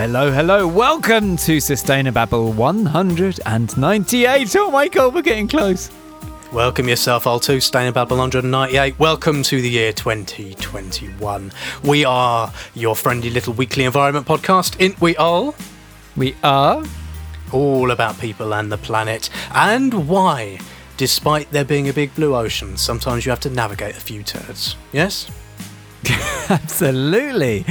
Hello, hello. Welcome to Sustainababble 198. Oh my god, we're getting close. Welcome yourself all to Sustainababble 198. Welcome to the year 2021. We are your friendly little weekly environment podcast. In we all We are. all about people and the planet and why, despite there being a big blue ocean, sometimes you have to navigate a few turds. Yes? Absolutely.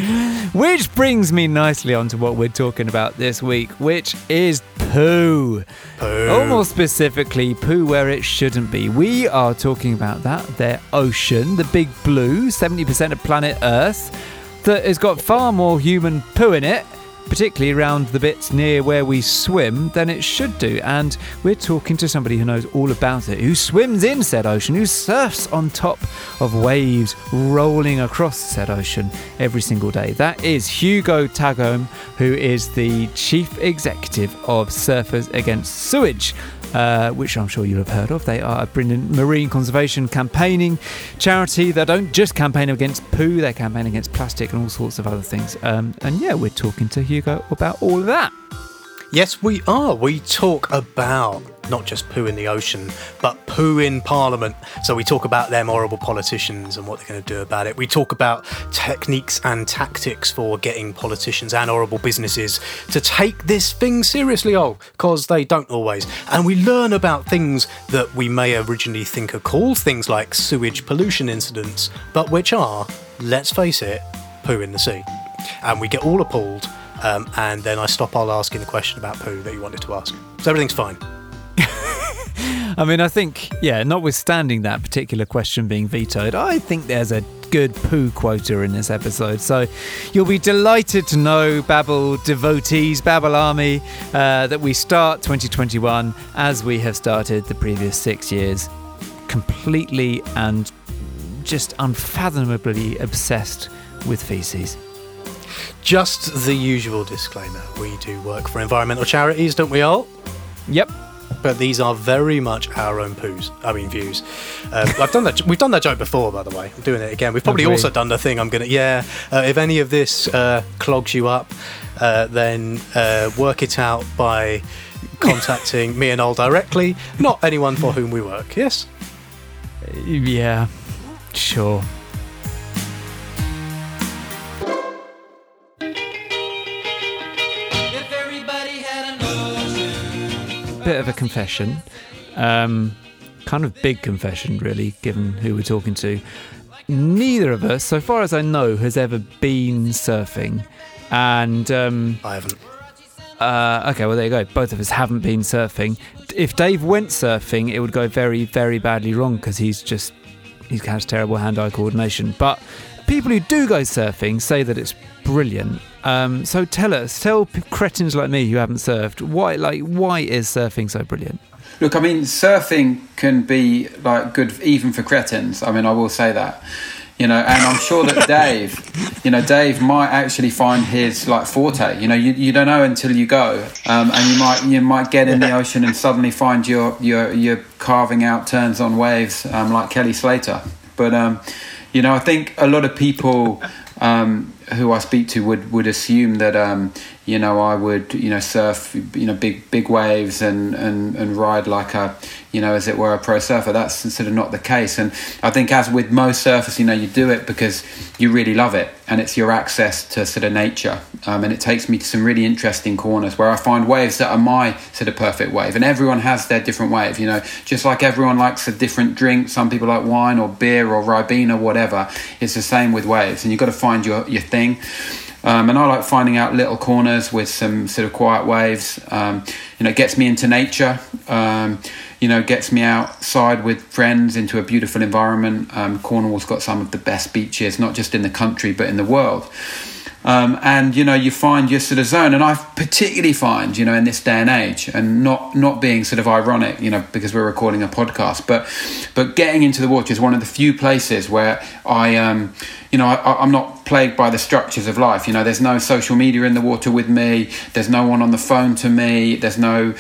Which brings me nicely onto what we're talking about this week, which is poo. Poo. Or more specifically, poo where it shouldn't be. We are talking about that, their ocean, the big blue, 70% of planet Earth, that has got far more human poo in it, particularly around the bits near where we swim, than it should do. And we're talking to somebody who knows all about it, who swims in said ocean, who surfs on top of waves rolling across said ocean every single day. That is Hugo Tagholm, who is the chief executive of Surfers Against Sewage. Uh, which I'm sure you'll have heard of. They are a brilliant marine conservation campaigning charity that don't just campaign against poo, they campaign against plastic and all sorts of other things. Um, and yeah, we're talking to Hugo about all of that. Yes, we are. We talk about not just poo in the ocean, but poo in Parliament. So we talk about them horrible politicians and what they're going to do about it. We talk about techniques and tactics for getting politicians and horrible businesses to take this thing seriously, oh, because they don't always. And we learn about things that we may originally think are cool, things like sewage pollution incidents, but which are, let's face it, poo in the sea. And we get all appalled um, and then I stop all asking the question about poo that you wanted to ask. So everything's fine. I mean, I think, yeah, notwithstanding that particular question being vetoed, I think there's a good poo quota in this episode. So you'll be delighted to know, Babel devotees, Babel Army, uh, that we start 2021 as we have started the previous six years, completely and just unfathomably obsessed with feces. Just the usual disclaimer. We do work for environmental charities, don't we all? Yep. But these are very much our own poos. I mean views. Um, I've done that. We've done that joke before, by the way. I'm doing it again. We've probably we? also done the thing. I'm gonna. Yeah. Uh, if any of this uh, clogs you up, uh, then uh, work it out by contacting me and Ol directly, not anyone for whom we work. Yes. Yeah, sure. Bit of a confession. Um, kind of big confession, really, given who we're talking to. Neither of us, so far as I know, has ever been surfing. And, um, I haven't. uh, okay, well, there you go. Both of us haven't been surfing. If Dave went surfing, it would go very, very badly wrong because he's just, he has terrible hand eye coordination. But people who do go surfing say that it's brilliant. Um, so tell us, tell cretins like me who haven't surfed, why, like, why is surfing so brilliant? Look, I mean, surfing can be like good even for cretins. I mean, I will say that. You know, and I'm sure that Dave, you know, Dave might actually find his like forte. You know, you, you don't know until you go, um, and you might you might get in the ocean and suddenly find you're you're you're carving out turns on waves um, like Kelly Slater. But um, you know, I think a lot of people um, who I speak to would would assume that um, you know I would you know surf you know big big waves and and and ride like a you know as it were a pro surfer. That's sort of not the case. And I think as with most surfers, you know, you do it because you really love it and it's your access to sort of nature. Um, and it takes me to some really interesting corners where I find waves that are my sort of perfect wave. And everyone has their different wave, you know, just like everyone likes a different drink. Some people like wine or beer or Ribena, whatever. It's the same with waves. And you've got to find your, your thing. Um, and I like finding out little corners with some sort of quiet waves. Um, you know, it gets me into nature. Um, you know, gets me outside with friends into a beautiful environment. Um, Cornwall's got some of the best beaches, not just in the country but in the world. Um, and you know, you find your sort of zone, and I particularly find, you know, in this day and age, and not not being sort of ironic, you know, because we're recording a podcast, but but getting into the water is one of the few places where I, um, you know, I, I'm not plagued by the structures of life. You know, there's no social media in the water with me. There's no one on the phone to me. There's no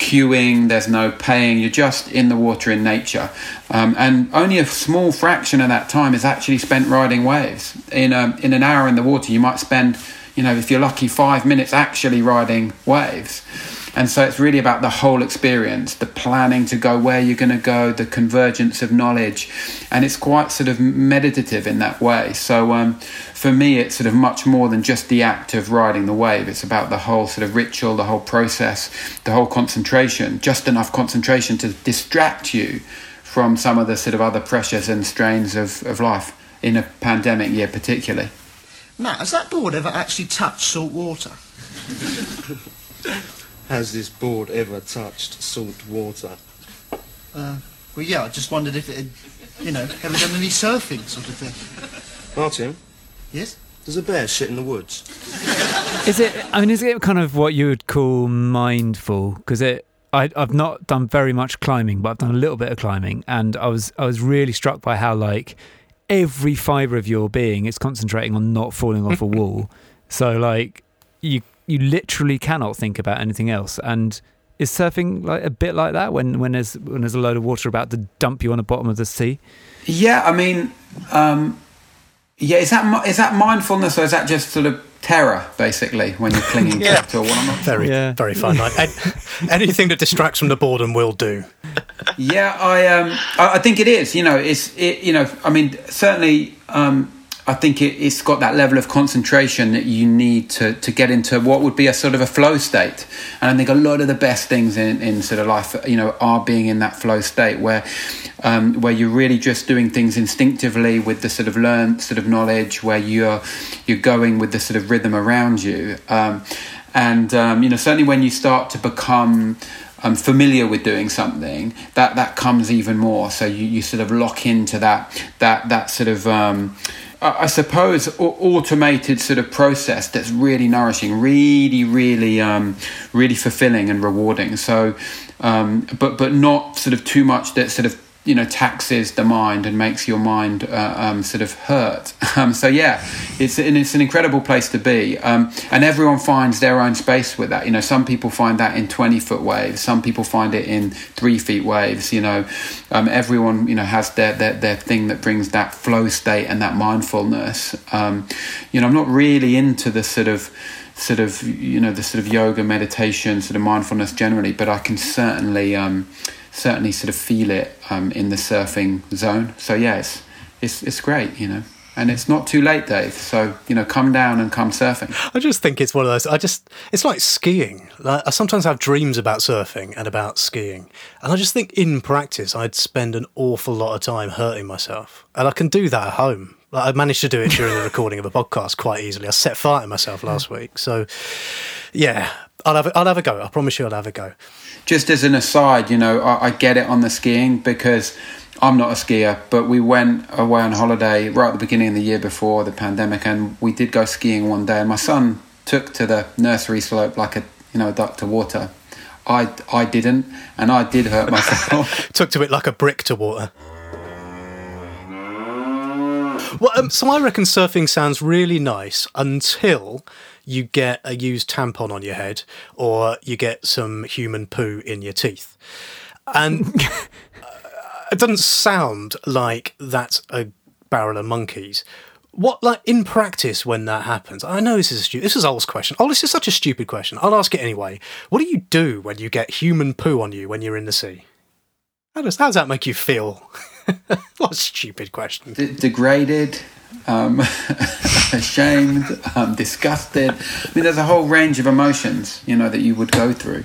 queuing, there's no paying, you're just in the water in nature. Um, and only a small fraction of that time is actually spent riding waves. In, a, in an hour in the water, you might spend you know, if you're lucky, five minutes actually riding waves. And so it's really about the whole experience, the planning to go where you're going to go, the convergence of knowledge. And it's quite sort of meditative in that way. So um, for me, it's sort of much more than just the act of riding the wave. It's about the whole sort of ritual, the whole process, the whole concentration, just enough concentration to distract you from some of the sort of other pressures and strains of, of life in a pandemic year, particularly. Matt, has that board ever actually touched salt water? Has this board ever touched salt water? Uh, well, yeah, I just wondered if it had, you know, ever done any surfing sort of thing. Martin, Yes? does a bear shit in the woods? Is it? I mean, is it kind of what you would call mindful? Because it, I, I've not done very much climbing, but I've done a little bit of climbing, and I was, I was really struck by how like every fibre of your being is concentrating on not falling off a wall. So like you, you literally cannot think about anything else. And is surfing like a bit like that when, when there's when there's a load of water about to dump you on the bottom of the sea? Yeah, I mean, um, yeah, is that mi- is that mindfulness or is that just sort of terror, basically, when you're clinging Yeah. to a wall? I'm not Very, Yeah. very fun. Like, anything that distracts from the boredom will do. Yeah, I um, I I think it is. You know, it's it. You know, I mean, certainly, um, I think it, it's got that level of concentration that you need to to get into what would be a sort of a flow state. And I think a lot of the best things in in sort of life, you know, are being in that flow state where. Um, where you're really just doing things instinctively with the sort of learned sort of knowledge, where you're you're going with the sort of rhythm around you, um, and um, you know certainly when you start to become um, familiar with doing something, that that comes even more. So you, you sort of lock into that that that sort of um, I suppose automated sort of process that's really nourishing, really really um, really fulfilling and rewarding. So, um, but but not sort of too much that sort of you know taxes the mind and makes your mind uh, um, sort of hurt. Um, so yeah, it's an, it's an incredible place to be, um, and everyone finds their own space with that. You know, some people find that in twenty foot waves, some people find it in three feet waves. You know, um, everyone you know has their, their their thing that brings that flow state and that mindfulness. Um, you know, I'm not really into the sort of sort of you know the sort of yoga meditation sort of mindfulness generally but i can certainly um certainly sort of feel it um in the surfing zone so yeah it's it's, it's great you know and it's not too late dave so you know come down and come surfing I just think it's one of those. I just, it's like skiing. Like, I sometimes have dreams about surfing and about skiing, and I just think in practice I'd spend an awful lot of time hurting myself, and I can do that at home. Like, I managed to do it during the recording of a podcast quite easily. I set fire to myself last week, so yeah, I'll have, a, I'll have a go. I promise you, I'll have a go. just as an aside, you know, I, I get it on the skiing because I'm not a skier, but we went away on holiday right at the beginning of the year before the pandemic, and we did go skiing one day, and my son took to the nursery slope like a you know a duck to water. I I didn't, and I did hurt myself. Took to it like a brick to water. Well, um, so I reckon surfing sounds really nice until you get a used tampon on your head or you get some human poo in your teeth. And it doesn't sound like that's a barrel of monkeys. What, like, in practice when that happens? I know this is a stu- this is Ol's question. Oh, this is such a stupid question. I'll ask it anyway. What do you do when you get human poo on you when you're in the sea? How does, how does that make you feel? what a stupid question. D- degraded, um, ashamed, um, disgusted. I mean, there's a whole range of emotions, you know, that you would go through.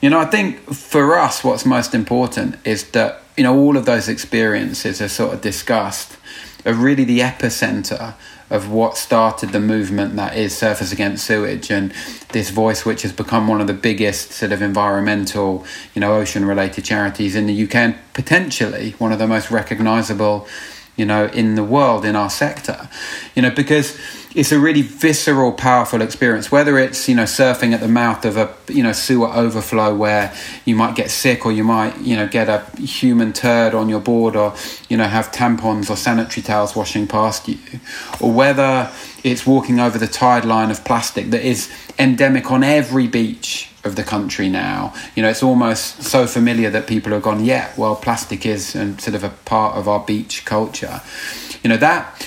You know, I think for us, what's most important is that, you know, all of those experiences are sort of discussed, are really the epicenter of what started the movement that is Surfers Against Sewage and this voice which has become one of the biggest sort of environmental, you know, ocean related charities in the UK and potentially one of the most recognizable, you know, in the world in our sector. You know, because it's a really visceral, powerful experience. Whether it's you know surfing at the mouth of a you know sewer overflow where you might get sick, or you might you know get a human turd on your board, or you know have tampons or sanitary towels washing past you, or whether it's walking over the tide line of plastic that is endemic on every beach of the country now. You know, it's almost so familiar that people have gone, yeah, well, plastic is and sort of a part of our beach culture. You know that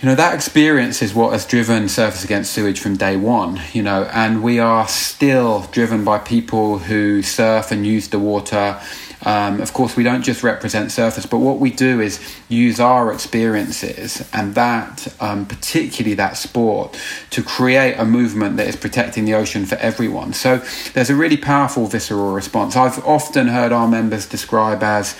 you know that experience is what has driven surfers against sewage from day one you know and we are still driven by people who surf and use the water um, of course we don't just represent surface but what we do is use our experiences and that um, particularly that sport to create a movement that is protecting the ocean for everyone so there's a really powerful visceral response i've often heard our members describe as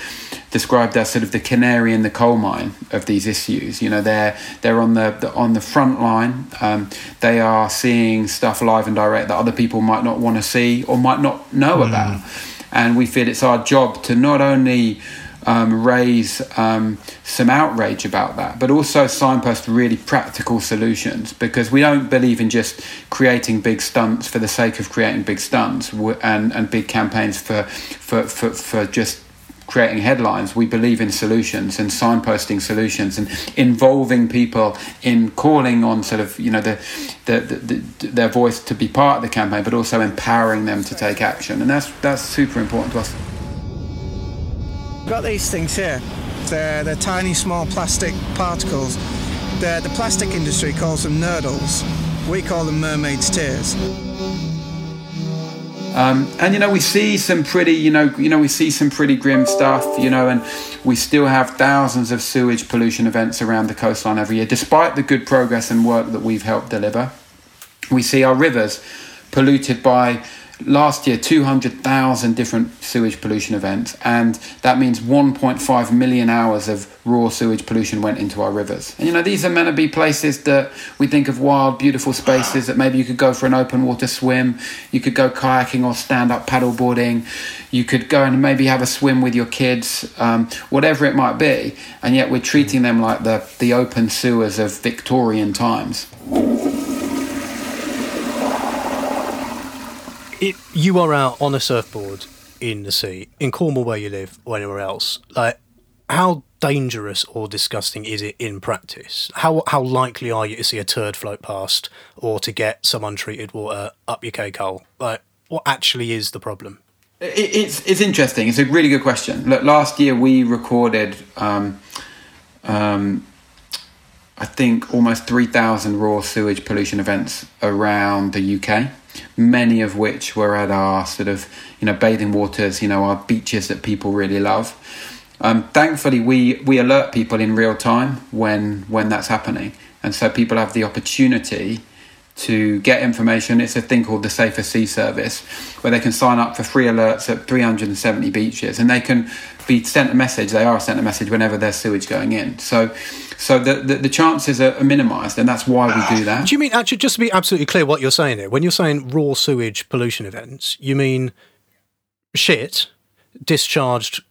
described as sort of the canary in the coal mine of these issues. You know, they're they're on the, the on the front line. Um, they are seeing stuff live and direct that other people might not want to see or might not know Mm. about. And we feel it's our job to not only um, raise um, some outrage about that, but also signpost really practical solutions because we don't believe in just creating big stunts for the sake of creating big stunts and, and big campaigns for, for, for, for just creating headlines. We believe in solutions and signposting solutions and involving people in calling on sort of you know the, the, the, the their voice to be part of the campaign, but also empowering them to take action. And that's that's super important to us. We've got these things here. They're, they're tiny, small plastic particles. They're, the plastic industry calls them nurdles. We call them mermaid's tears. Um, and you know we see some pretty you know you know we see some pretty grim stuff you know and we still have thousands of sewage pollution events around the coastline every year despite the good progress and work that we've helped deliver. We see our rivers polluted by last year 200,000 different sewage pollution events and that means 1.5 million hours of raw sewage pollution went into our rivers. And you know these are meant to be places that we think of wild beautiful spaces that maybe you could go for an open water swim you could go kayaking or stand up paddleboarding you could go and maybe have a swim with your kids um, whatever it might be and yet we're treating them like the, the open sewers of victorian times it, you are out on a surfboard in the sea in Cornwall where you live or anywhere else like how dangerous or disgusting is it in practice how how likely are you to see a turd float past or to get some untreated water up your cake hole like what actually is the problem It, it's it's interesting. It's a really good question. Look, last year we recorded, um, um, I think, almost three thousand raw sewage pollution events around the UK. Many of which were at our sort of you know bathing waters, you know our beaches that people really love. Um, thankfully, we we alert people in real time when when that's happening, and so people have the opportunity to get information. It's a thing called the Safer Sea Service, where they can sign up for free alerts at 370 beaches, and they can be sent a message. They are sent a message whenever there's sewage going in. So, so the the, the chances are, are minimised, and that's why we do that. do you mean actually just to be absolutely clear what you're saying here when you're saying raw sewage pollution events you mean shit discharged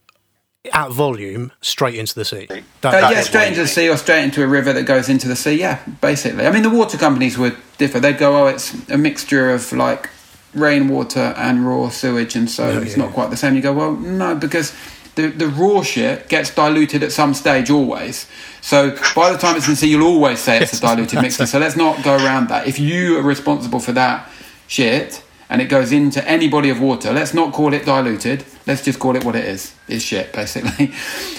at volume straight into the sea That- Uh, that yeah, straight into the sea or straight into a river that goes into the sea. Yeah, basically. I mean, the water companies would differ. They'd go, oh, it's a mixture of like rainwater and raw sewage, and so Yeah, it's not quite the same. You go, well, no, because the, the raw shit gets diluted at some stage always. So by the time it's in sea, you'll always say it's a diluted mixture. So let's not go around that. If you are responsible for that shit and it goes into any body of water, let's not call it diluted. Let's just call it what it is. It's shit, basically.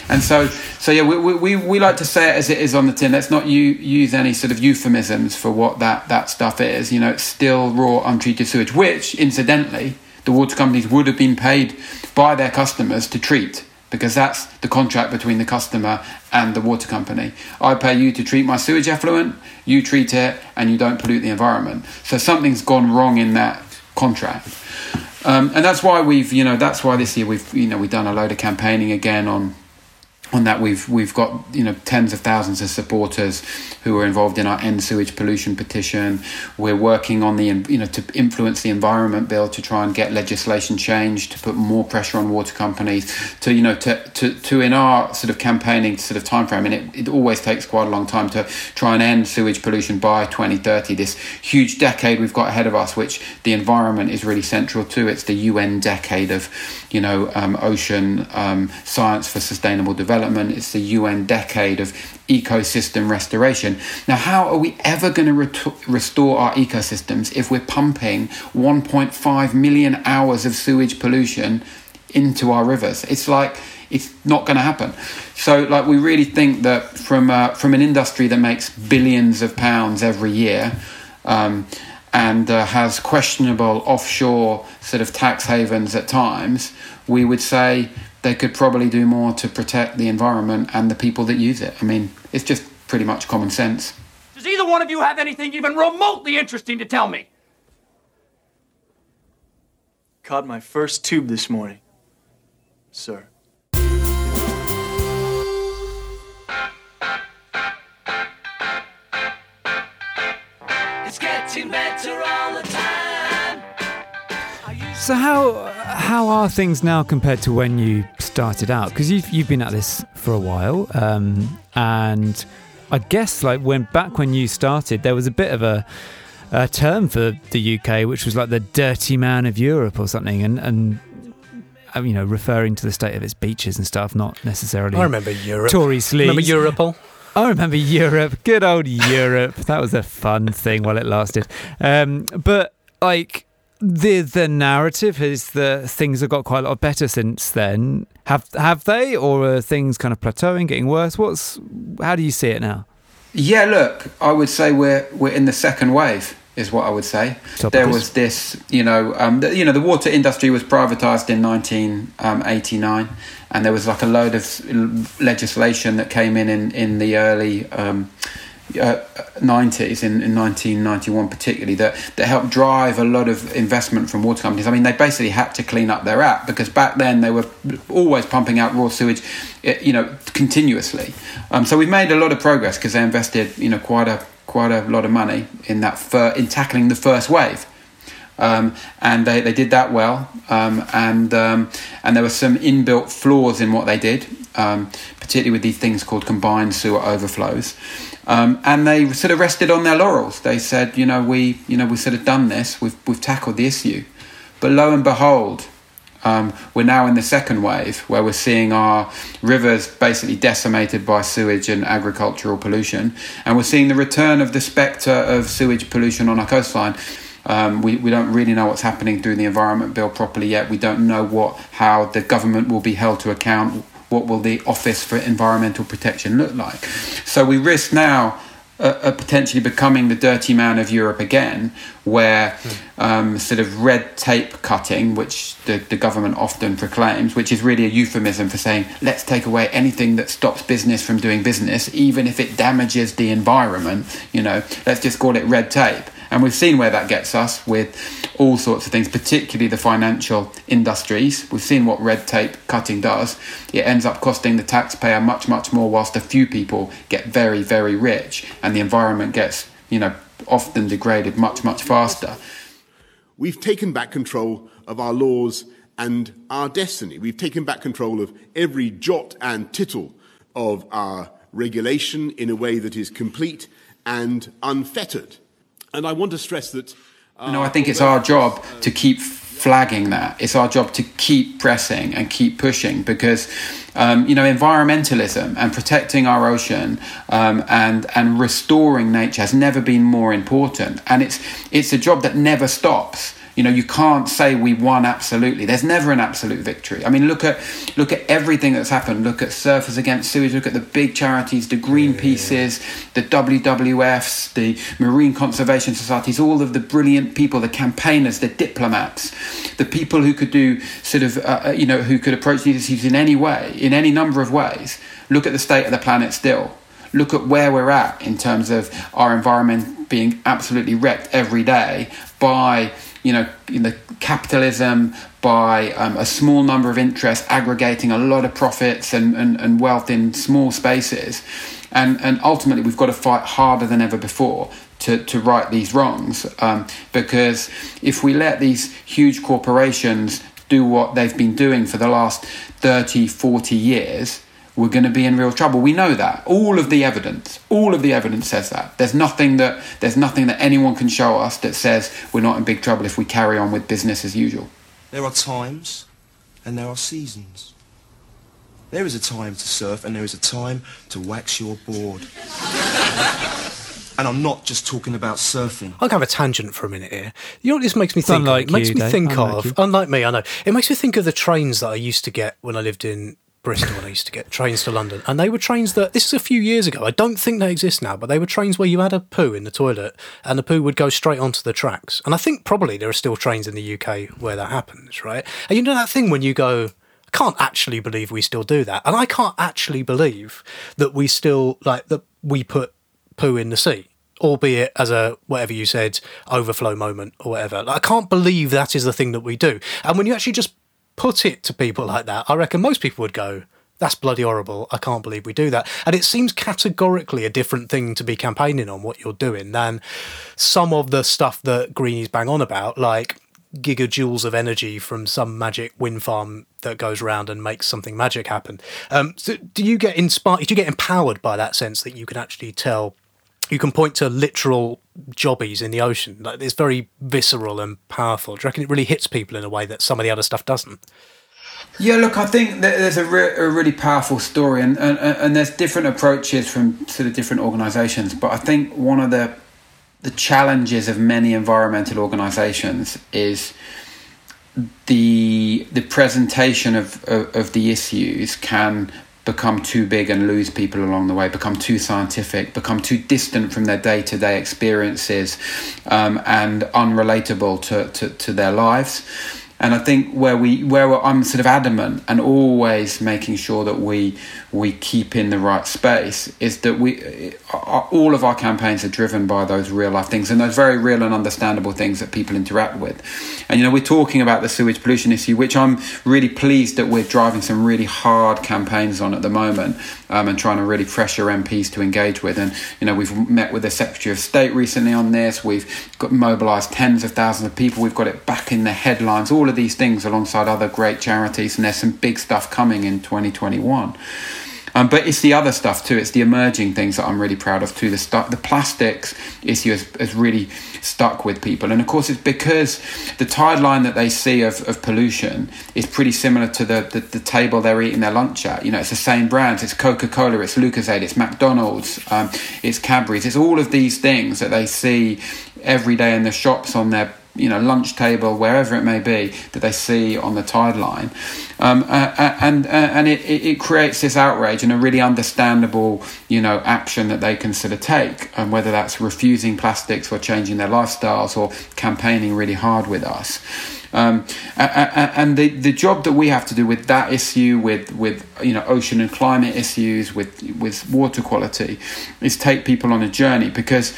And so, so yeah, we, we, we, we like to say it as it is on the tin. Let's not u- use any sort of euphemisms for what that, that stuff is. You know, it's still raw, untreated sewage, which, incidentally, the water companies would have been paid by their customers to treat because that's the contract between the customer and the water company. I pay you to treat my sewage effluent, you treat it, and you don't pollute the environment. So something's gone wrong in that contract. Um, and that's why we've, you know, that's why this year we've, you know, we've done a load of campaigning again on on that we've we've got you know tens of thousands of supporters who are involved in our end sewage pollution petition. We're working on the you know to influence the environment bill to try and get legislation changed to put more pressure on water companies to you know to to, to in our sort of campaigning sort of time frame and it, it always takes quite a long time to try and end sewage pollution by 2030 this huge decade we've got ahead of us which the environment is really central to. It's the UN decade of you know um, ocean um, science for sustainable development it's the UN decade of ecosystem restoration now how are we ever going to ret- restore our ecosystems if we're pumping 1.5 million hours of sewage pollution into our rivers. It's like it's not going to happen. So, like, we really think that from uh, from an industry that makes billions of pounds every year. Um, and uh, has questionable offshore sort of tax havens at times, we would say they could probably do more to protect the environment and the people that use it. I mean, it's just pretty much common sense. Does either one of you have anything even remotely interesting to tell me? Caught my first tube this morning, sir. It's getting better So how how are things now compared to when you started out? Because you've you've been at this for a while, um, and I guess like when back when you started, there was a bit of a, a term for the UK, which was like the dirty man of Europe or something, and and uh, you know referring to the state of its beaches and stuff, not necessarily. I remember Europe. Tory sleeves. Remember Europol? I remember Europe. Good old Europe. That was a fun thing while it lasted. Um, but like the the narrative is that things have got quite a lot better since then. Have have they, or are things kind of plateauing, getting worse? What's how do you see it now? Yeah, look, I would say we're we're in the second wave. Is what I would say. There was this, you know, um, the, you know, the water industry was privatized in 1989, and there was like a load of legislation that came in in, in the early um, uh, 90s, in, in 1991 particularly, that, that helped drive a lot of investment from water companies. I mean, they basically had to clean up their act because back then they were always pumping out raw sewage, eh, you know, continuously. Um, so we've made a lot of progress because they invested, you know, quite a quite a lot of money in that fir- in tackling the first wave. Um, and they, they did that well, um, and um, and there were some inbuilt flaws in what they did, um, particularly with these things called combined sewer overflows. Um, and they sort of rested on their laurels. They said, you know, we you know we sort of done this, we've we've tackled the issue, but lo and behold, um, we're now in the second wave where we're seeing our rivers basically decimated by sewage and agricultural pollution, and we're seeing the return of the spectre of sewage pollution on our coastline. Um, we, we don't really know what's happening through the environment bill properly yet. We don't know what how the government will be held to account. What will the Office for Environmental Protection look like? So we risk now uh, uh, potentially becoming the dirty man of Europe again, where um, sort of red tape cutting, which the, the government often proclaims, which is really a euphemism for saying, let's take away anything that stops business from doing business, even if it damages the environment, you know, let's just call it red tape. And we've seen where that gets us with all sorts of things, particularly the financial industries. We've seen what red tape cutting does. It ends up costing the taxpayer much, much more, whilst a few people get very, very rich, and the environment gets, you know, often degraded much, much faster. We've taken back control of our laws and our destiny. We've taken back control of every jot and tittle of our regulation in a way that is complete and unfettered. And I want to stress that. You know, I think it's our job to keep flagging that. It's our job to keep pressing and keep pushing because, um, you know, environmentalism and protecting our ocean um, and and restoring nature has never been more important. And it's it's a job that never stops. You know, you can't say we won absolutely. There's never an absolute victory. I mean, look at look at everything that's happened. Look at Surfers Against Sewage. Look at the big charities, the Greenpeaces, the WWFs, the Marine Conservation Societies. All of the brilliant people, the campaigners, the diplomats, the people who could do sort of uh, you know who could approach these issues in any way, in any number of ways. Look at the state of the planet still look at where we're at in terms of our environment being absolutely wrecked every day by you know, you know capitalism, by um, a small number of interests aggregating a lot of profits and, and, and wealth in small spaces. And, and ultimately, we've got to fight harder than ever before to, to right these wrongs. Um, because if we let these huge corporations do what they've been doing for the last 30, 40 years, we're going to be in real trouble. We know that. All of the evidence, all of the evidence says that. There's nothing that there's nothing that anyone can show us that says we're not in big trouble if we carry on with business as usual. There are times and there are seasons. There is a time to surf and there is a time to wax your board. And I'm not just talking about surfing. I'll have a tangent for a minute here. You know what this makes me think Unlike of? It makes you, me Dave. think Unlike of, you. unlike me, I know. It makes me think of the trains that I used to get when I lived in Bristol I used to get trains to London. And they were trains that, this is a few years ago, I don't think they exist now, but they were trains where you had a poo in the toilet and the poo would go straight onto the tracks. And I think probably there are still trains in the UK where that happens, right? And you know that thing when you go, I can't actually believe we still do that. And I can't actually believe that we still, like, that we put poo in the sea albeit as a whatever you said overflow moment or whatever like, i can't believe that is the thing that we do and when you actually just put it to people like that i reckon most people would go that's bloody horrible i can't believe we do that and it seems categorically a different thing to be campaigning on what you're doing than some of the stuff that greenies bang on about like gigajoules of energy from some magic wind farm that goes around and makes something magic happen. Um, so do you get inspired? Do you get empowered by that sense that you can actually tell? You can point to literal jobbies in the ocean. Like it's very visceral and powerful. Do you reckon it really hits people in a way that some of the other stuff doesn't? Yeah, look, I think there's a, re- a really powerful story, and, and and there's different approaches from sort of different organisations. But I think one of the the challenges of many environmental organisations is the the presentation of, of of the issues can become too big and lose people along the way, become too scientific, become too distant from their day to day experiences, um, and unrelatable to, to, to their lives. And I think where we where I'm sort of adamant and always making sure that we we keep in the right space is that we uh, uh, all of our campaigns are driven by those real life things and those very real and understandable things that people interact with. And you know we're talking about the sewage pollution issue, which I'm really pleased that we're driving some really hard campaigns on at the moment um, and trying to really pressure MPs to engage with. And you know we've met with the Secretary of State recently on this. We've got mobilised tens of thousands of people. We've got it back in the headlines. All of these things alongside other great charities, and there's some big stuff coming in 2021. Um, but it's the other stuff too. It's the emerging things that I'm really proud of too. The stu- the plastics issue has, has really stuck with people, and of course it's because the tide line that they see of, of pollution is pretty similar to the, the, the table they're eating their lunch at. You know, it's the same brands. It's Coca Cola. It's Lucozade. It's McDonald's. Um, it's Cadbury's. It's all of these things that they see every day in the shops on their you know lunch table wherever it may be that they see on the tide line um, uh, uh, and uh, and it, it, creates this outrage and a really understandable you know action that they can sort of take and whether that's refusing plastics or changing their lifestyles or campaigning really hard with us. Um, and the, the job that we have to do with that issue, with, with you know ocean and climate issues, with with water quality, is take people on a journey because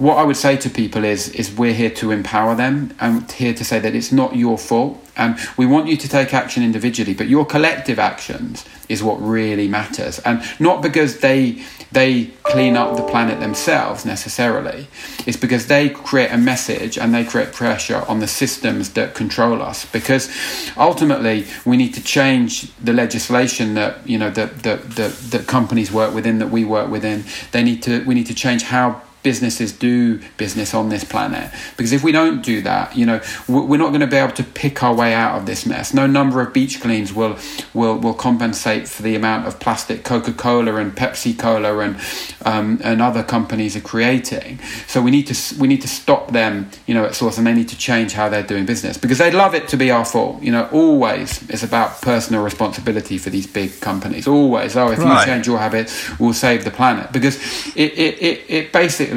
what I would say to people is is we're here to empower them and here to say that it's not your fault. And we want you to take action individually but your collective actions is what really matters. And not because they they clean up the planet themselves necessarily. It's because they create a message and they create pressure on the systems that control us. Because ultimately we need to change the legislation that you know that that that, that companies work within that we work within. They need to we need to change how businesses do business on this planet. Because if we don't do that you know we're not going to be able to pick our way out of this mess. No number of beach cleans will will will compensate for the amount of plastic coca-cola and pepsi cola and um, and other companies are creating. So we need to we need to stop them you know at source and they need to change how they're doing business. Because they'd love it to be our fault. You know always it's about personal responsibility for these big companies. Always. Oh if Right. you change your habits we'll save the planet. Because it it, it, it basically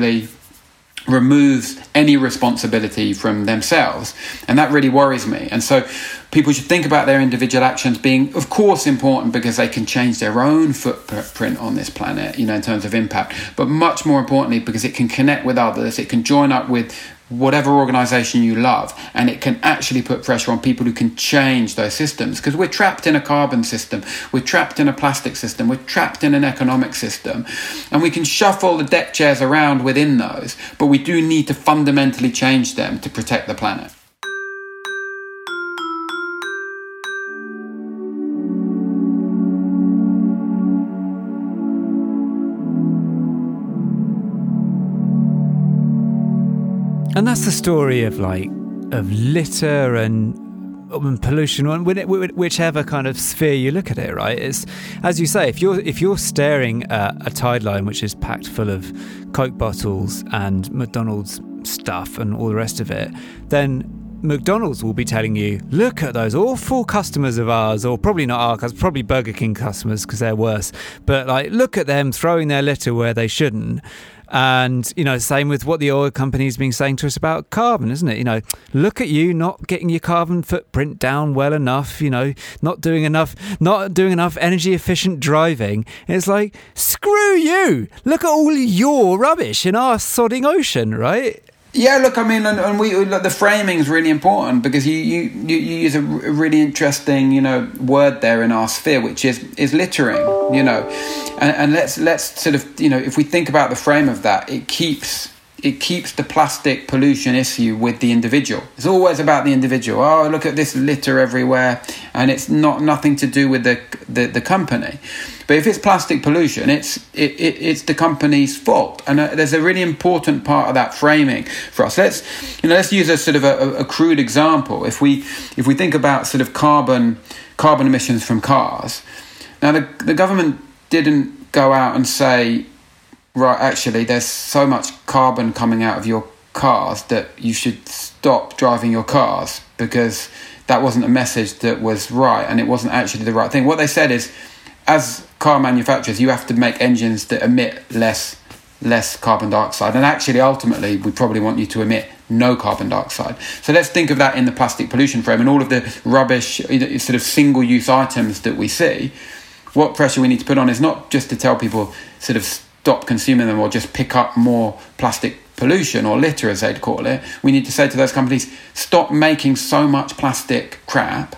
removes any responsibility from themselves. And that really worries me. And so people should think about their individual actions being of course important because they can change their own footprint on this planet you know in terms of impact but much more importantly because it can connect with others it can join up with whatever organization you love and it can actually put pressure on people who can change those systems because we're trapped in a carbon system we're trapped in a plastic system we're trapped in an economic system and we can shuffle the deck chairs around within those but we do need to fundamentally change them to protect the planet And that's the story of like of litter and um, pollution whichever kind of sphere you look at it right it's as you say if you're if you're staring at a tide line which is packed full of coke bottles and mcdonald's stuff and all the rest of it then McDonald's will be telling you, look at those awful customers of ours, or probably not our customers, probably Burger King customers because they're worse. But like, look at them throwing their litter where they shouldn't. And, you know, same with what the oil company's been saying to us about carbon, isn't it? You know, look at you not getting your carbon footprint down well enough, you know, not doing enough, not doing enough energy efficient driving. It's like, screw you. Look at all your rubbish in our sodding ocean, right? Yeah, look, I mean, and, and we look, the framing is really important because you, you, you use a really interesting you know word there in our sphere, which is is littering. You know, and, and let's let's sort of you know if we think about the frame of that, it keeps it keeps the plastic pollution issue with the individual. It's always about the individual. Oh, look at this litter everywhere, and it's not nothing to do with the the, the company. But if it's plastic pollution, it's it, it, it's the company's fault, and uh, there's a really important part of that framing for us. Let's you know let's use a sort of a, a crude example. If we if we think about sort of carbon carbon emissions from cars, now the the government didn't go out and say right actually there's so much carbon coming out of your cars that you should stop driving your cars because that wasn't a message that was right and it wasn't actually the right thing what they said is as car manufacturers you have to make engines that emit less less carbon dioxide. And actually ultimately we probably want you to emit no carbon dioxide. So let's think of that in the plastic pollution frame and all of the rubbish sort of single use items that we see. What pressure we need to put on is not just to tell people sort of stop consuming them or just pick up more plastic pollution or litter as they'd call it. We need to say to those companies stop making so much plastic crap.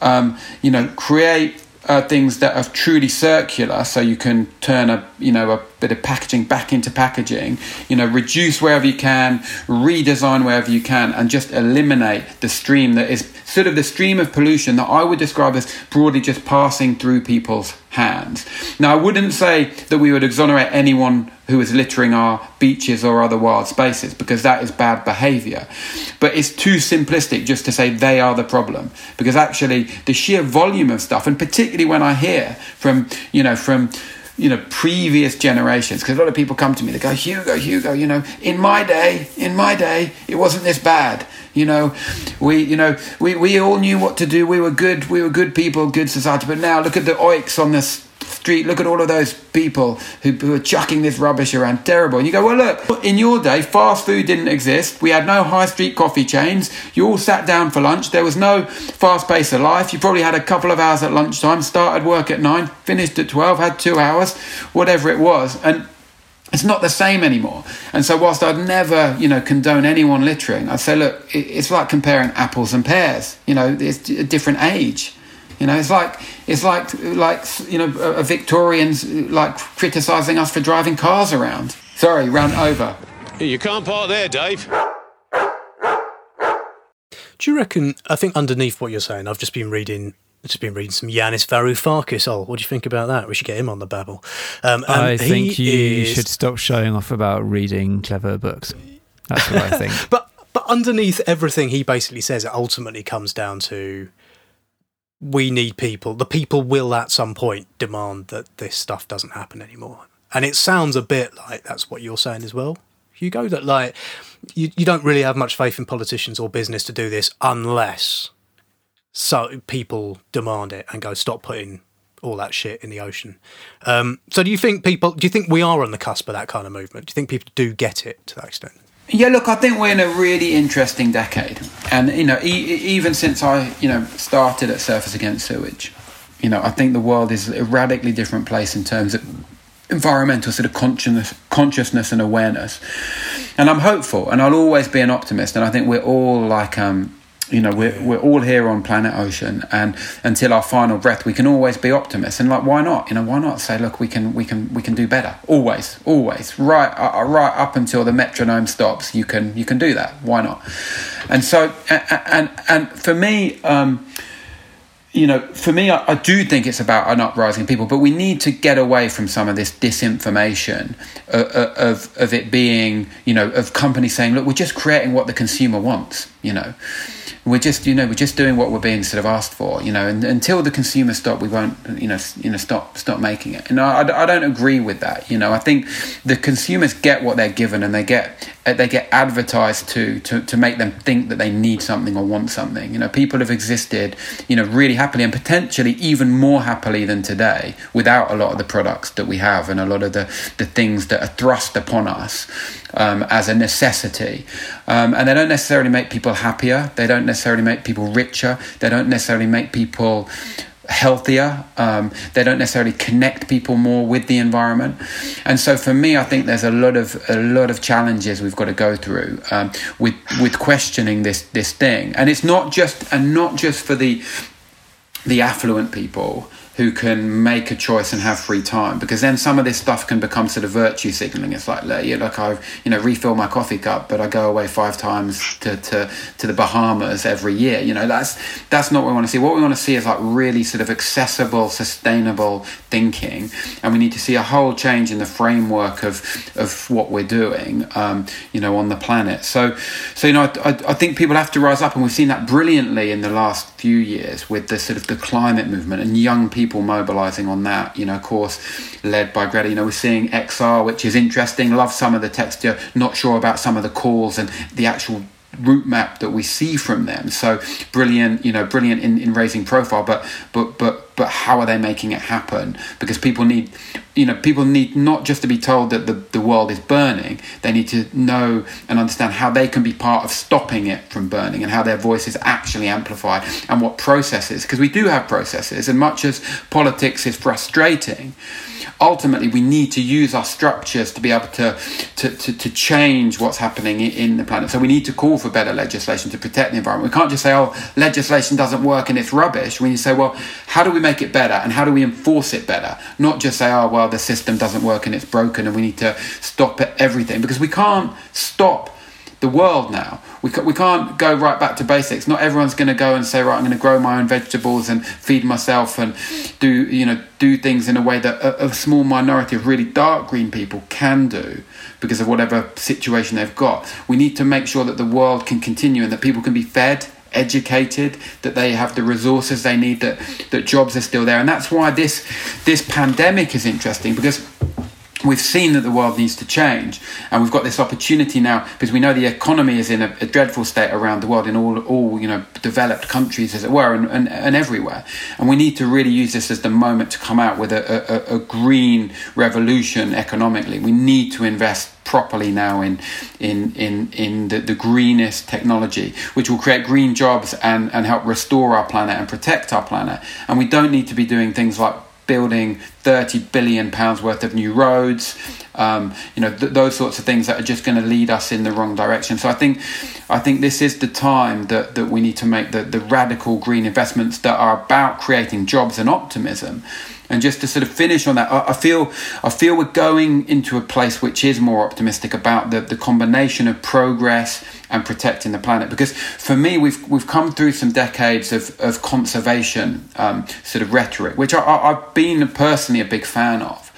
Um, you know create things that are truly circular so you can turn a you know a bit of packaging back into packaging you know reduce wherever you can redesign wherever you can and just eliminate the stream that is sort of the stream of pollution that I would describe as broadly just passing through people's hands. Now I wouldn't say that we would exonerate anyone who is littering our beaches or other wild spaces because that is bad behavior. But it's too simplistic just to say they are the problem because actually the sheer volume of stuff and particularly when I hear from you know from you know previous generations. Because a lot of people come to me they go hugo hugo you know in my day in my day it wasn't this bad. You know we you know we, we all knew what to do. We were good we were good people good society. But now look at the oiks on the s- street look at all of those people who, who are chucking this rubbish around. Terrible. And you go well look in your day fast food didn't exist. We had no high street coffee chains. You all sat down for lunch. There was no fast pace of life. You probably had a couple of hours at lunchtime started work at 9 finished at 12 had two hours whatever it was. And it's not the same anymore. And so, whilst I'd never, you know, condone anyone littering, I'd say, look, it's like comparing apples and pears. You know, it's a different age. You know, it's like it's like like you know, a a Victorians like criticizing us for driving cars around. Sorry, run over. You can't park there, Dave. Do you reckon? I think underneath what you're saying, I've just been reading. Just been reading some Yanis Varoufakis. Oh, what do you think about that? We should get him on the babble. Um, I think you is- should stop showing off about reading clever books. That's what I think. But but underneath everything he basically says, it ultimately comes down to we need people. The people will at some point demand that this stuff doesn't happen anymore. And it sounds a bit like that's what you're saying as well, Hugo. That like you you don't really have much faith in politicians or business to do this unless so people demand it and go stop putting all that shit in the ocean. Um, so do you think people? Do you think we are on the cusp of that kind of movement? Do you think people do get it to that extent? Yeah, look, I think we're in a really interesting decade, and you know, e- even since I, you know, started at Surfers Against Sewage, you know, I think the world is a radically different place in terms of environmental sort of consciousness, consciousness and awareness. And I'm hopeful, and I'll always be an optimist. And I think we're all like, um, you know, we're we're all here on planet Ocean, and until our final breath, we can always be optimists. And like, why not? You know, why not say, look, we can we can we can do better. Always, always, right, uh, right up until the metronome stops. You can you can do that. Why not? And so, and and, and for me. Um, you know, for me, I, I, do think it's about an uprising of people, but we need to get away from some of this disinformation uh, uh, of of it being, you know, of companies saying, look, we're just creating what the consumer wants, you know. We're just you know we're just doing what we're being sort of asked for you know and until the consumer stop we won't you know you know stop stop making it. And I, I don't agree with that you know. I think the consumers get what they're given and they get they get advertised to to to make them think that they need something or want something. You know people have existed you know really happily and potentially even more happily than today without a lot of the products that we have and a lot of the the things that are thrust upon us um, as a necessity. Um, and they don't necessarily make people happier, they don't necessarily make people richer, they don't necessarily make people healthier. Um, they don't necessarily connect people more with the environment, and so for me, I think there's a lot of a lot of challenges we've got to go through um, with with questioning this this thing. And it's not just and not just for the the affluent people who can make a choice and have free time because then some of this stuff can become sort of virtue signaling. It's like yeah like i you know refill my coffee cup but i go away five times to, to to the bahamas every year. You know that's that's not what we want to see. What we want to see is like really sort of accessible sustainable thinking and we need to see a whole change in the framework of of what we're doing um, you know on the planet. So so you know I, I think people have to rise up and we've seen that brilliantly in the last few years with the sort of the climate movement and young people mobilizing on that. You know, of course, led by Greta. You know, we're seeing XR, which is interesting. Love some of the texture. Not sure about some of the calls and the actual route map that we see from them. So brilliant, you know, brilliant in, in raising profile, but but but but how are they making it happen? Because people need you know, people need not just to be told that the, the world is burning, they need to know and understand how they can be part of stopping it from burning and how their voice is actually amplified and what processes, because we do have processes, and much as politics is frustrating, ultimately we need to use our structures to be able to, to, to, to, change what's happening in the planet. So we need to call for better legislation to protect the environment. We can't just say, oh, legislation doesn't work and it's rubbish. We need to say, well, how do we make it better and how do we enforce it better? Not just say, oh, well, the system doesn't work and it's broken and we need to stop everything because we can't stop the world now. We, we can't go right back to basics. Not everyone's going to go and say, right, I'm going to grow my own vegetables and feed myself and do, you know, do things in a way that a, a small minority of really dark green people can do because of whatever situation they've got. We need to make sure that the world can continue and that people can be fed educated that they have the resources they need that that jobs are still there. And that's why this this pandemic is interesting because we've seen that the world needs to change and we've got this opportunity now because we know the economy is in a, a, dreadful state around the world in all all you know developed countries as it were and, and, and everywhere. And we need to really use this as the moment to come out with a, a, a green revolution economically. We need to invest properly now in in in in the, the greenest technology which will create green jobs and and help restore our planet and protect our planet. And we don't need to be doing things like building 30 billion pounds worth of new roads. Um, you know th- those sorts of things that are just going to lead us in the wrong direction. So i think i think this is the time that that we need to make the, the radical green investments that are about creating jobs and optimism. And just to sort of finish on that, I, feel I feel we're going into a place which is more optimistic about the, the combination of progress and protecting the planet. Because for me, we've we've come through some decades of, of conservation um, sort of rhetoric, which I, I've been personally a big fan of.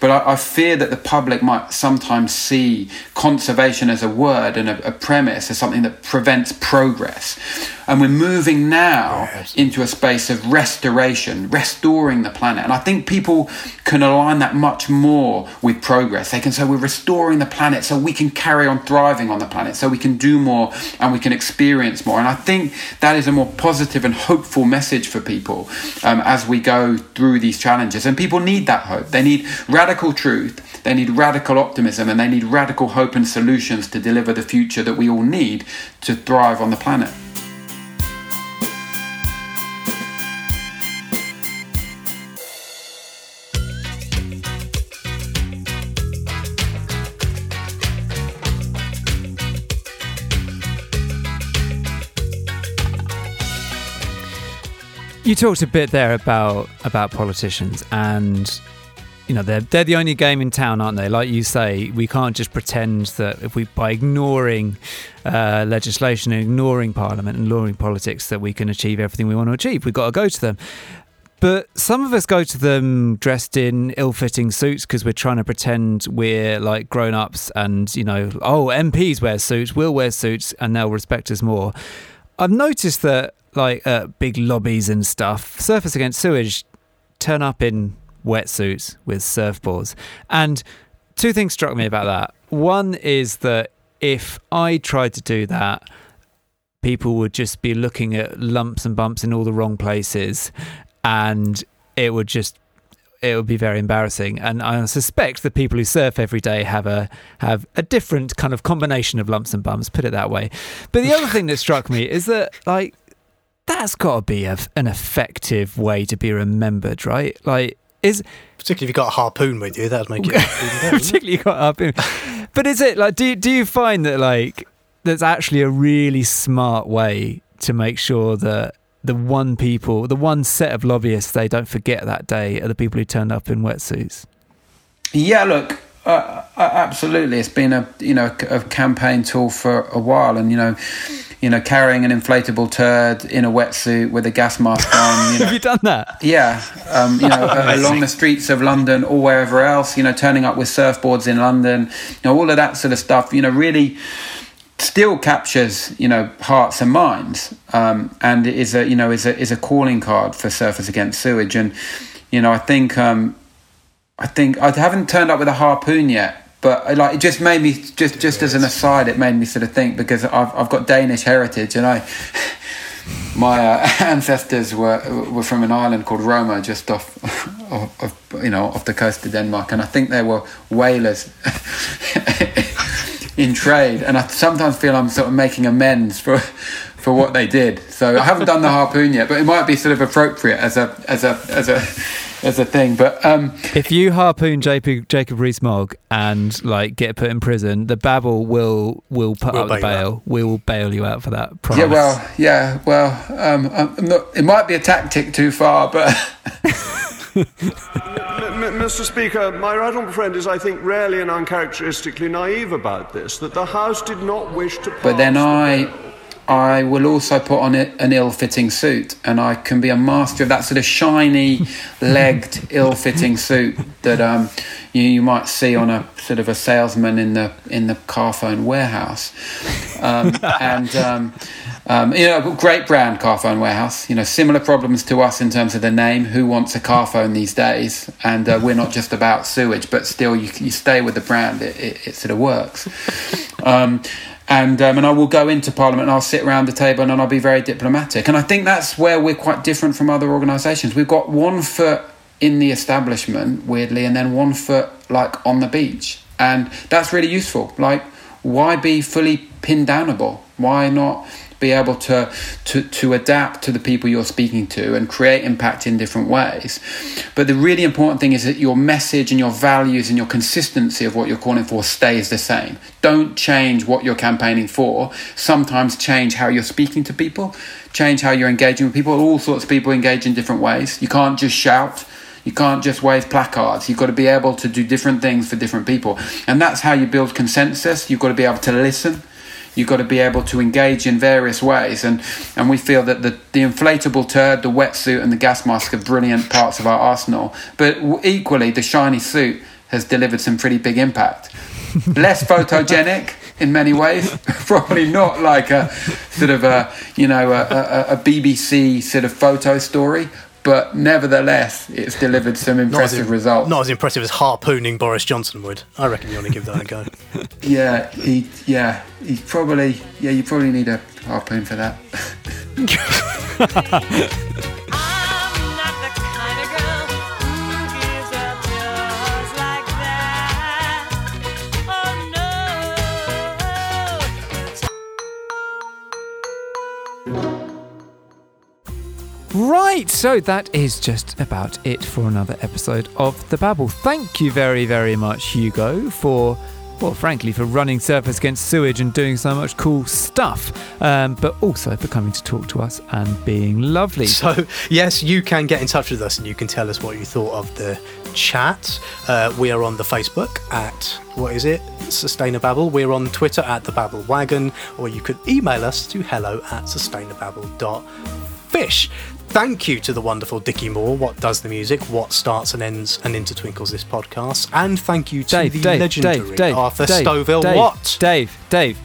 But I, I, fear that the public might sometimes see conservation as a word and a, a premise as something that prevents progress. And we're moving now into a space of restoration, restoring the planet. And I think people can align that much more with progress. They can say we're restoring the planet so we can carry on thriving on the planet, so we can do more and we can experience more. And I think that is a more positive and hopeful message for people um, as we go through these challenges. And people need that hope. They need radical truth, they need radical optimism, and they need radical hope and solutions to deliver the future that we all need to thrive on the planet. You talked a bit there about about politicians, and you know they're they're the only game in town, aren't they? Like you say, we can't just pretend that if we by ignoring uh, legislation ignoring Parliament and ignoring politics that we can achieve everything we want to achieve. We've got to go to them. But some of us go to them dressed in ill-fitting suits because we're trying to pretend we're like grown-ups, and you know, oh, MPs wear suits, we'll wear suits, and they'll respect us more. I've noticed that like uh, big lobbies and stuff, Surfers Against Sewage turn up in wetsuits with surfboards. And two things struck me about that. One is that if I tried to do that, people would just be looking at lumps and bumps in all the wrong places and it would just it would be very embarrassing and i suspect the people who surf every day have a have a different kind of combination of lumps and bumps put it that way but the other thing that struck me is that like that's got to be a, an effective way to be remembered right like is particularly if you've got a harpoon with you that'd make it better, particularly you got a in. But is it like do you- do you find that like that's actually a really smart way to make sure that the one people, the one set of lobbyists they don't forget that day are the people who turned up in wetsuits? Yeah, look, uh, uh, absolutely. It's been a you know a campaign tool for a while, and you know, you know, carrying an inflatable turd in a wetsuit with a gas mask on. You know, Have you done that? Yeah, um, you know, uh, along the streets of London or wherever else, you know, turning up with surfboards in London, you know, all of that sort of stuff, you know, really still captures, you know, hearts and minds, um, and it is a, you know, is a is a calling card for Surfers Against Sewage, and you know, I think, um, I think I haven't turned up with a harpoon yet. But like it just made me just just as an aside, it made me sort of think because I've I've got Danish heritage and I my uh, ancestors were were from an island called Rømø, just off, off, off you know off the coast of Denmark, and I think they were whalers in trade. And I sometimes feel I'm sort of making amends for for what they did. So I haven't done the harpoon yet, but it might be sort of appropriate as a as a as a as a thing. But um, If you harpoon Jacob, Jacob Rees-Mogg and like get put in prison, the Babble will will put We'll up the bail you. We will bail you out for that. Promise. yeah, well, yeah, well, um, I'm not, it might be a tactic too far, but. M- M- Mr. Speaker, my right honourable friend is, I think, rarely and uncharacteristically naive about this, that the House did not wish to pass But then the I, bill. I will also put on it an ill-fitting suit, and I can be a master of that sort of shiny, legged, ill-fitting suit that um, you, you might see on a sort of a salesman in the in the Carphone warehouse, um, and. Um, um, you know, great brand Carphone Warehouse. You know, similar problems to us in terms of the name. Who wants a Carphone these days? And uh, we're not just about sewage, but still, you, you stay with the brand. It, it, it sort of works. And um, and I will go into Parliament and I'll sit around the table and I'll be very diplomatic. And I think that's where we're quite different from other organisations. We've got one foot in the establishment, weirdly, and then one foot like on the beach, and that's really useful. Like, why be fully pinned downable? Why not? Be able to, to to adapt to the people you're speaking to and create impact in different ways. But the really important thing is that your message and your values and your consistency of what you're calling for stays the same. Don't change what you're campaigning for. Sometimes change how you're speaking to people, change how you're engaging with people. All sorts of people engage in different ways. You can't just shout. You can't just wave placards. You've got to be able to do different things for different people. And that's how you build consensus. You've got to be able to listen. You've got to be able to engage in various ways. And, and we feel that the, the inflatable turd, the wetsuit, and the gas mask are brilliant parts of our arsenal. But equally, the shiny suit has delivered some pretty big impact. Less photogenic in many ways, probably not like a sort of a, you know, a, a, a BBC sort of photo story. But nevertheless, it's delivered some Not impressive results. Not as impressive as harpooning Boris Johnson would. I reckon you want to give that a go. Yeah, he, yeah, he's probably, yeah, you probably need a harpoon for that. Right, so that is just about it for another episode of The Babble. Thank you very, very much, Hugo, for well, frankly, for running Surfers Against Sewage and doing so much cool stuff, um, but also for coming to talk to us and being lovely. So, yes, you can get in touch with us and you can tell us what you thought of the chat. Uh, we are on the Facebook at, what is it? Sustainababble. We're on Twitter at the Babble Wagon, or you could email us to hello at sustainababble.fish. Thank you to the wonderful Dickie Moore, what does the music, what starts and ends and intertwinkles this podcast. And thank you to Dave, the Dave, legendary Dave, Dave, Arthur Dave, Stoville. Dave, what? Dave, Dave.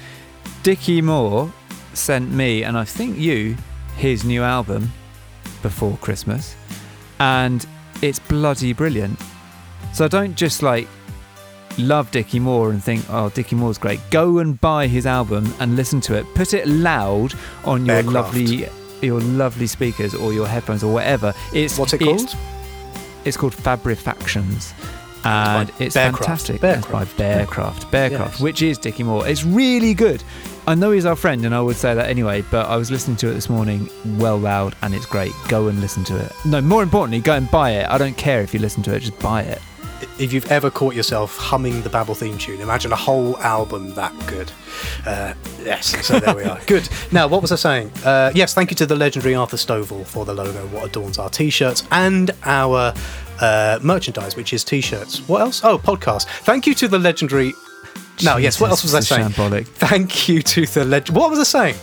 Dickie Moore sent me, and I think you, his new album before Christmas, and it's bloody brilliant. So don't just like love Dickie Moore and think, oh, Dickie Moore's great. Go and buy his album and listen to it. Put it loud on your Bearcraft. lovely your lovely speakers or your headphones or whatever. It's What's it it's- called? It's called Fabrifactions. And by it's Bearcraft. fantastic. Bearcraft. It's by Bearcraft. Bearcraft, Yes. which is Dickie Moore. It's really good. I know he's our friend, and I would say that anyway, but I was listening to it this morning well loud, and it's great. Go and listen to it. No, more importantly, go and buy it. I don't care if you listen to it, just buy it. If you've ever caught yourself humming the Babble theme tune, imagine a whole album that good. Uh, yes, so there we are. Good. Now, what was I saying? Uh, yes, thank you to the legendary Arthur Stovall for the logo, what adorns our t shirts, and our uh, merchandise, which is t shirts. What else? Oh, podcast. Thank you to the legendary. No, yes, what else was I saying? shambolic. Thank you to the legend. What was I saying?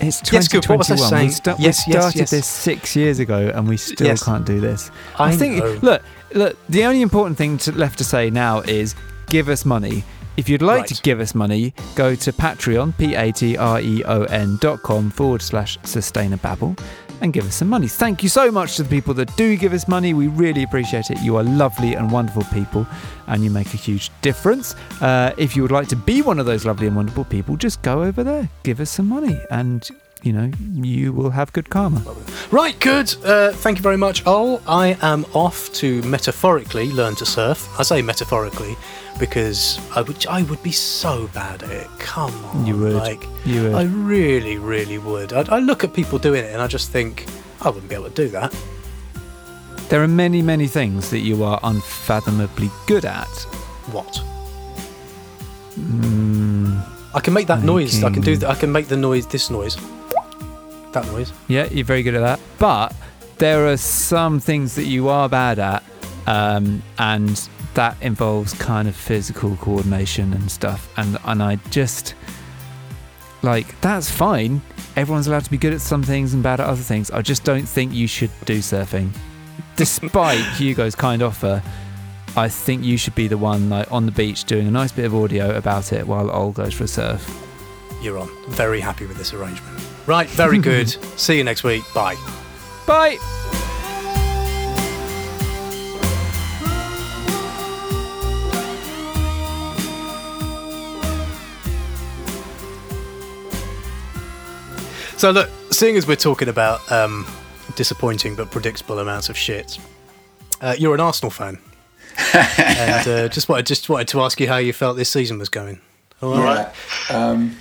It's Yes, good. What was I 2021. saying? We, sta- Yes, we started yes. this six years ago, and we still Yes. can't do this. I think. know. Look, look. The only important thing to, left to say now is give us money. If you'd like to give us money, go to Patreon, p a t r e o n dot com forward slash sustainababble, and give us some money. Thank you so much to the people that do give us money. We really appreciate it. You are lovely and wonderful people, and you make a huge difference. Uh, if you would like to be one of those lovely and wonderful people, just go over there, give us some money, and you know you will have good karma. Right, good. Uh, thank you very much, Ol. I am off to metaphorically learn to surf. I say metaphorically because I would I would be so bad at it. Come on, You would. Like, You would. I really, really would. I, I look at people doing it and I just think I wouldn't be able to do that. There are many, many things that you are unfathomably good at. What? Mm, I can make that noise. I can do. Making- Th- I can make the noise. This noise. That noise. yeah, you're very good at that. But there are some things that you are bad at, um, and that involves kind of physical coordination and stuff. And and I just like that's fine. Everyone's allowed to be good at some things and bad at other things. I just don't think you should do surfing, despite Hugo's kind offer. I think you should be the one like on the beach doing a nice bit of audio about it while Ol goes for a surf. You're on. Very happy with this arrangement. Right. Very good. See you next week. Bye. Bye. So look, seeing as we're talking about um, disappointing but predictable amounts of shit, uh, you're an Arsenal fan, and uh, just wanted just wanted to ask you how you felt this season was going. All right. Yeah. Um,